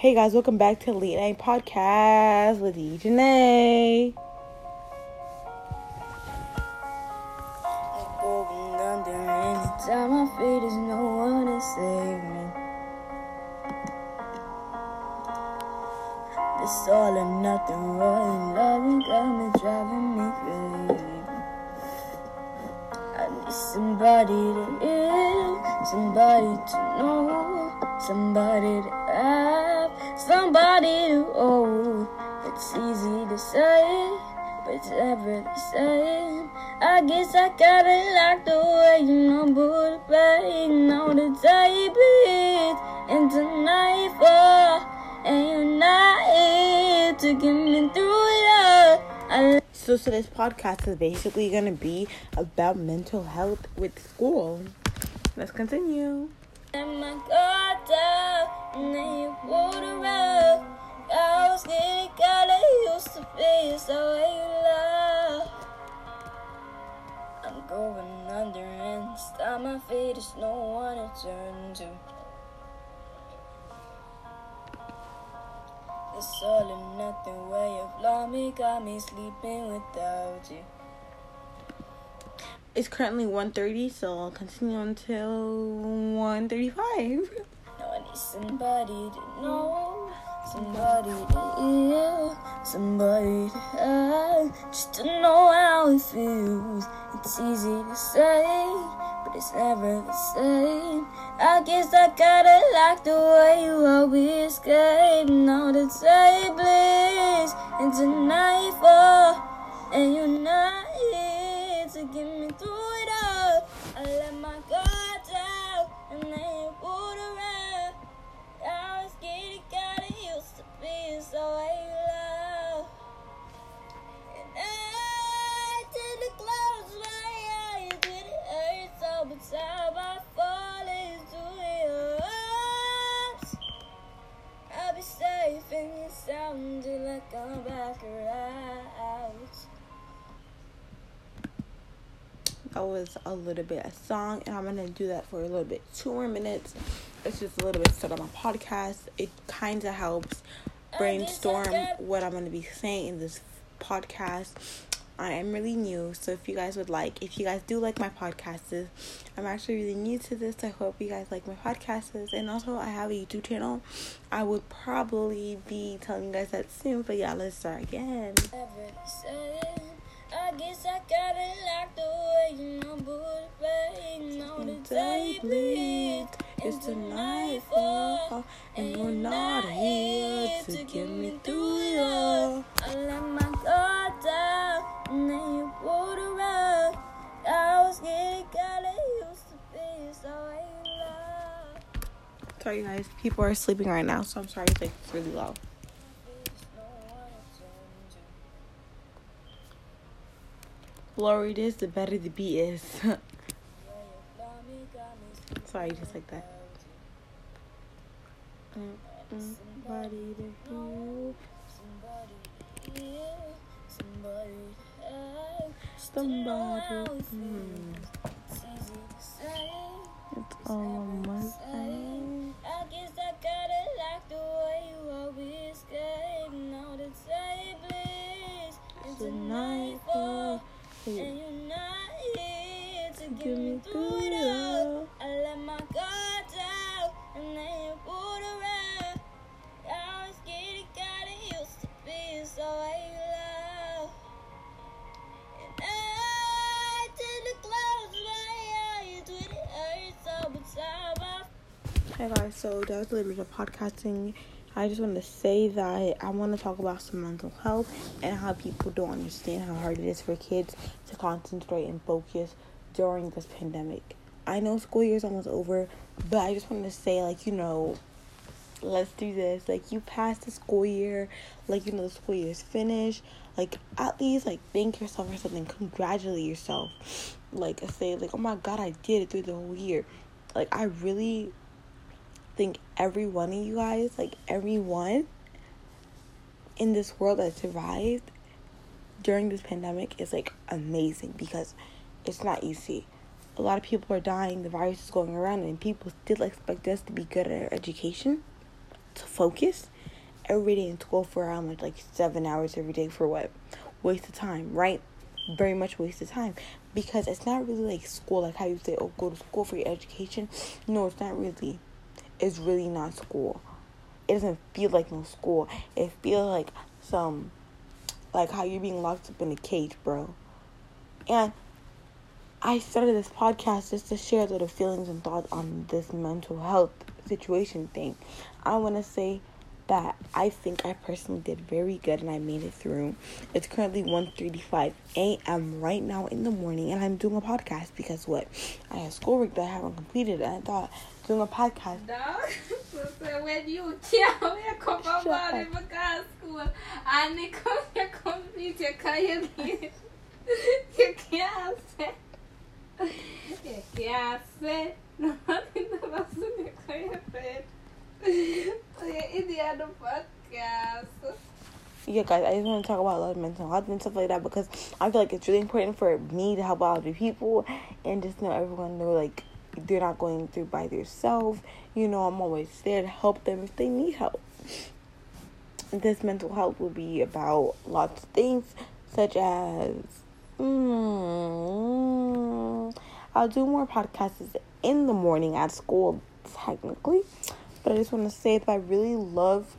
Hey guys, welcome back to Late Night Podcast with E. Janae. No one to save me. This all or nothing love me driving me crazy. I need somebody to hear, somebody to know, somebody to have, somebody to hold. It's easy to say, but it's never the same. I guess I gotta lock the way you know, put pain on the table. And tonight, for, and you're not here to get me through it all. So, so this podcast is basically gonna be about mental health with school. Let's continue. Down, and then you around. I was getting kinda used to being so love. I'm going under and stop my feet, there's no one to turn to. This all or nothing way of love me got me sleeping without you. It's currently 1.30, so I'll continue until 1.35. Now I need somebody to know, somebody to hear, somebody to have, just to know how it feels. It's easy to say, but it's never the same. I guess I gotta like the way you always escape. Now the tables and tonight fall, and you're not That was a little bit of song, and I'm gonna do that for a little bit, two more minutes. It's just a little bit start on my podcast. It kind of helps brainstorm what I'm gonna be saying in this podcast. I am really new, so if you guys would like, if you guys do like my podcasts, I'm actually really new to this. I hope you guys like my podcasts, and also I have a YouTube channel. I would probably be telling you guys that soon, but yeah, let's start again. I guess I gotta like the way you know, put pain on the table. It's the nightfall, and you're not here to get me through it all. I let my guard down, and then you pulled around. I was getting kinda used to being so in love. Sorry, guys, people are sleeping right now, so I'm sorry if it's really loud. The lower it is, the better the beat is. Yeah, you got me, got me sleeping sorry, just like that. Somebody to Somebody to hear, somebody to have. somebody. Hmm. It's easy to say. It's all on my so that was a little bit of podcasting. I just want to say that I want to talk about some mental health and how people don't understand how hard it is for kids to concentrate and focus during this pandemic. I know school year is almost over, but I just want to say, like, you know, let's do this. Like, you passed the school year, like, you know, the school year is finished. Like, at least, like, thank yourself for something, congratulate yourself. Like, say, like, oh my god, I did it through the whole year. Like, I really think every one of you guys, like everyone in this world that survived during this pandemic is like amazing because it's not easy. A lot of people are dying, the virus is going around, and people still expect us to be good at our education. to focus every day in school for much like seven hours every day for what waste of time right very much waste of time because it's not really like school like how you say oh go to school for your education no it's not really it's really not school. It doesn't feel like no school. It feels like some like how you're being locked up in a cage bro. And i started this podcast just to share little feelings and thoughts on this mental health situation thing. I want to say that I think I personally did very good and I made it through. It's currently 1.35 a.m. right now in the morning and I'm doing a podcast because what? I have schoolwork that I haven't completed and I thought doing a podcast. No, so when you tell me come about it because school and come here complete your career. You can't say. You can't say. No, nothing about your career. Indiana podcast. Yeah, guys, I just want to talk about a lot of mental health and stuff like that because I feel like it's really important for me to help out other people and just know everyone know like they're not going through by themselves. You know, I'm always there to help them if they need help. This mental health will be about lots of things, such as mm, I'll do more podcasts in the morning at school, technically. But I just want to say that I really love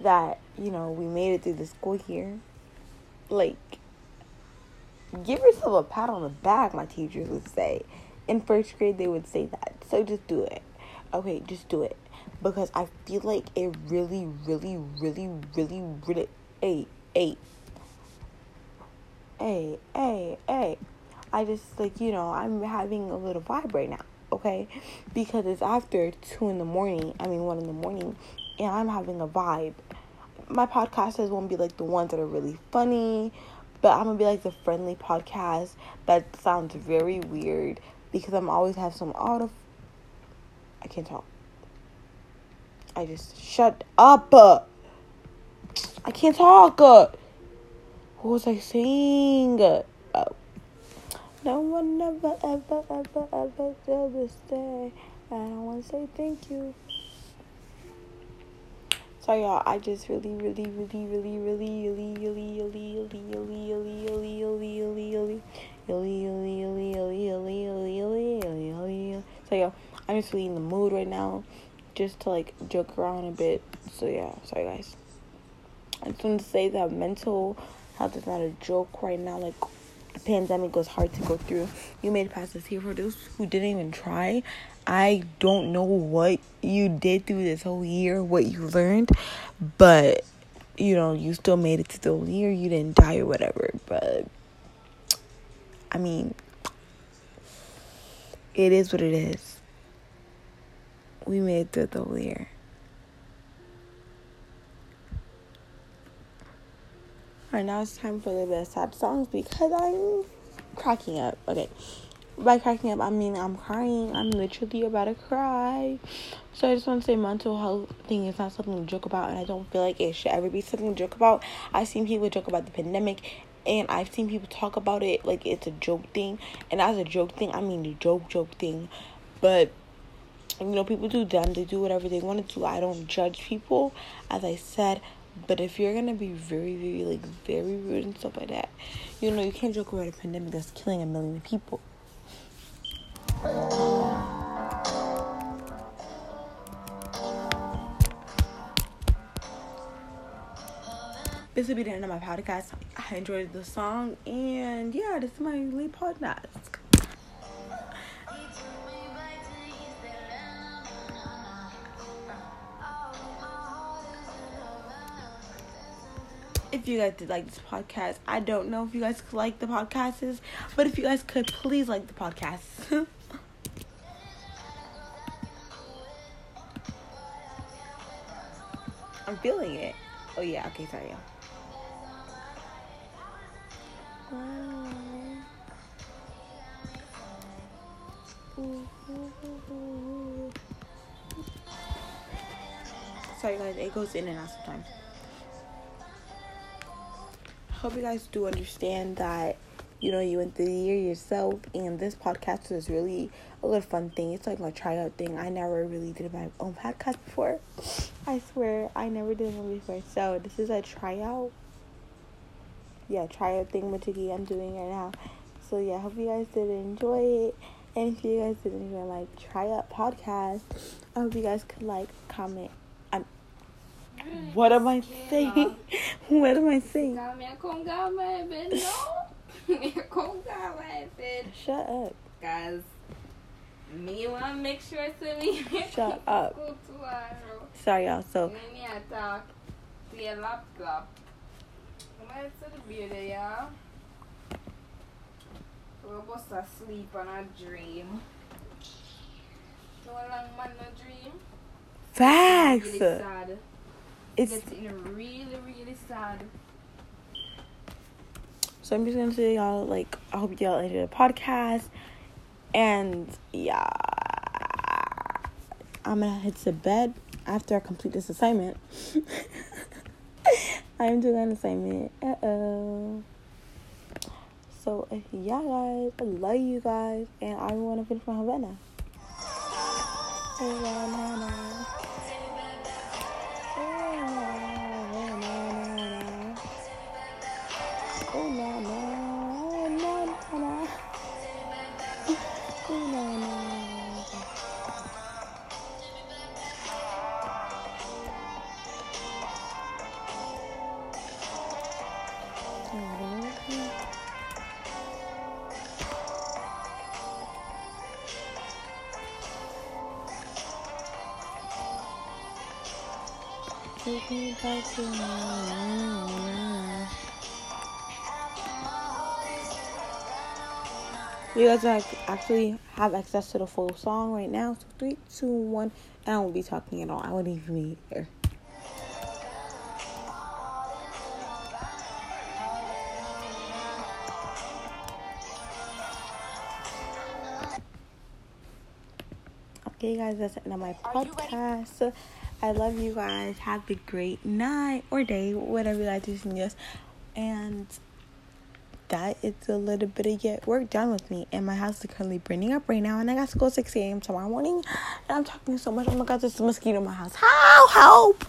that, you know, we made it through the school year. Like, give yourself a pat on the back, my teachers would say. In first grade, they would say that. So just do it. Okay, just do it. Because I feel like it really, really, really, really, really. Hey, hey. I just, like, you know, I'm having a little vibe right now okay? Because it's after 2 in the morning, I mean 1 in the morning, and I'm having a vibe. My podcasters won't be like the ones that are really funny, but I'm gonna be like the friendly podcast that sounds very weird because I'm always have some out of. I can't talk. I just shut up. I can't talk. What was I saying? No one ever, ever, ever, ever day. And I want to say thank you. So y'all, I just really, really, really, really, really, really, really, really, really, really, really, really, really, really, so yeah, I'm just really in the mood right now, just to like joke around a bit. So yeah, sorry guys. I just want to say that mental health is not a joke right now. Like pandemic was hard to go through. You made it past this here for those who didn't even try. I don't know what you did through this whole year, what you learned, but you know, you still made it to the whole year. You didn't die or whatever, but I mean, it is what it is. We made it through the whole year. Alright, now it's time for the best sad songs because I'm cracking up. Okay. By cracking up, I mean I'm crying. I'm literally about to cry. So I just want to say mental health thing is not something to joke about, and I don't feel like it should ever be something to joke about. I've seen people joke about the pandemic, and I've seen people talk about it like it's a joke thing. And as a joke thing, I mean the joke joke thing. But you know, people do them. They do whatever they want to do. I don't judge people. As I said, but if you're gonna be very, very, like, very rude and stuff like that, you know, you can't joke about a pandemic that's killing a million people. This will be the end of my podcast. I enjoyed the song, and yeah, this is my lead podcast. You guys did like this podcast. I don't know if you guys like the podcasts, but if you guys could, please like the podcast. I'm feeling it. Oh yeah, okay, sorry. Sorry guys, it goes in and out sometimes hope you guys do understand that you know you went through the year yourself, and this podcast is really a little fun thing. It's like a tryout thing. I never really did my own podcast before. I swear I never did one before. So this is a tryout. Yeah, tryout thing with Tiki I'm doing right now. So yeah, hope you guys did enjoy it. And if you guys did enjoy like tryout podcast, I hope you guys could like comment. What am I saying? what am I saying? Shut up. Guys, me want to make sure to me. Shut up. Sorry, y'all. So, Let me to your laptop. Come on to the beauty, y'all. We're supposed to sleep on a dream. So long man no dream. facts. Really sad. It's Getting really, really sad. so I'm just gonna say y'all like I hope y'all enjoyed the podcast, and yeah, I'm gonna head to bed after I complete this assignment. I'm doing an assignment. Uh oh. So yeah, guys, I love you guys, and I want to finish my Havana. Havana. Take me back to now. You guys ac- actually have access to the full song right now. So three, two, one, and I won't be talking at all. I won't even be here. Okay, guys, that's the end of my podcast. I love you guys. Have a great night or day, whatever you like to sing this. And that is a little bit of get work done with me. And my house is currently burning up right now. And I got go 6 a.m. tomorrow morning. And I'm talking so much. Oh my god, there's a mosquito in my house. How? Help!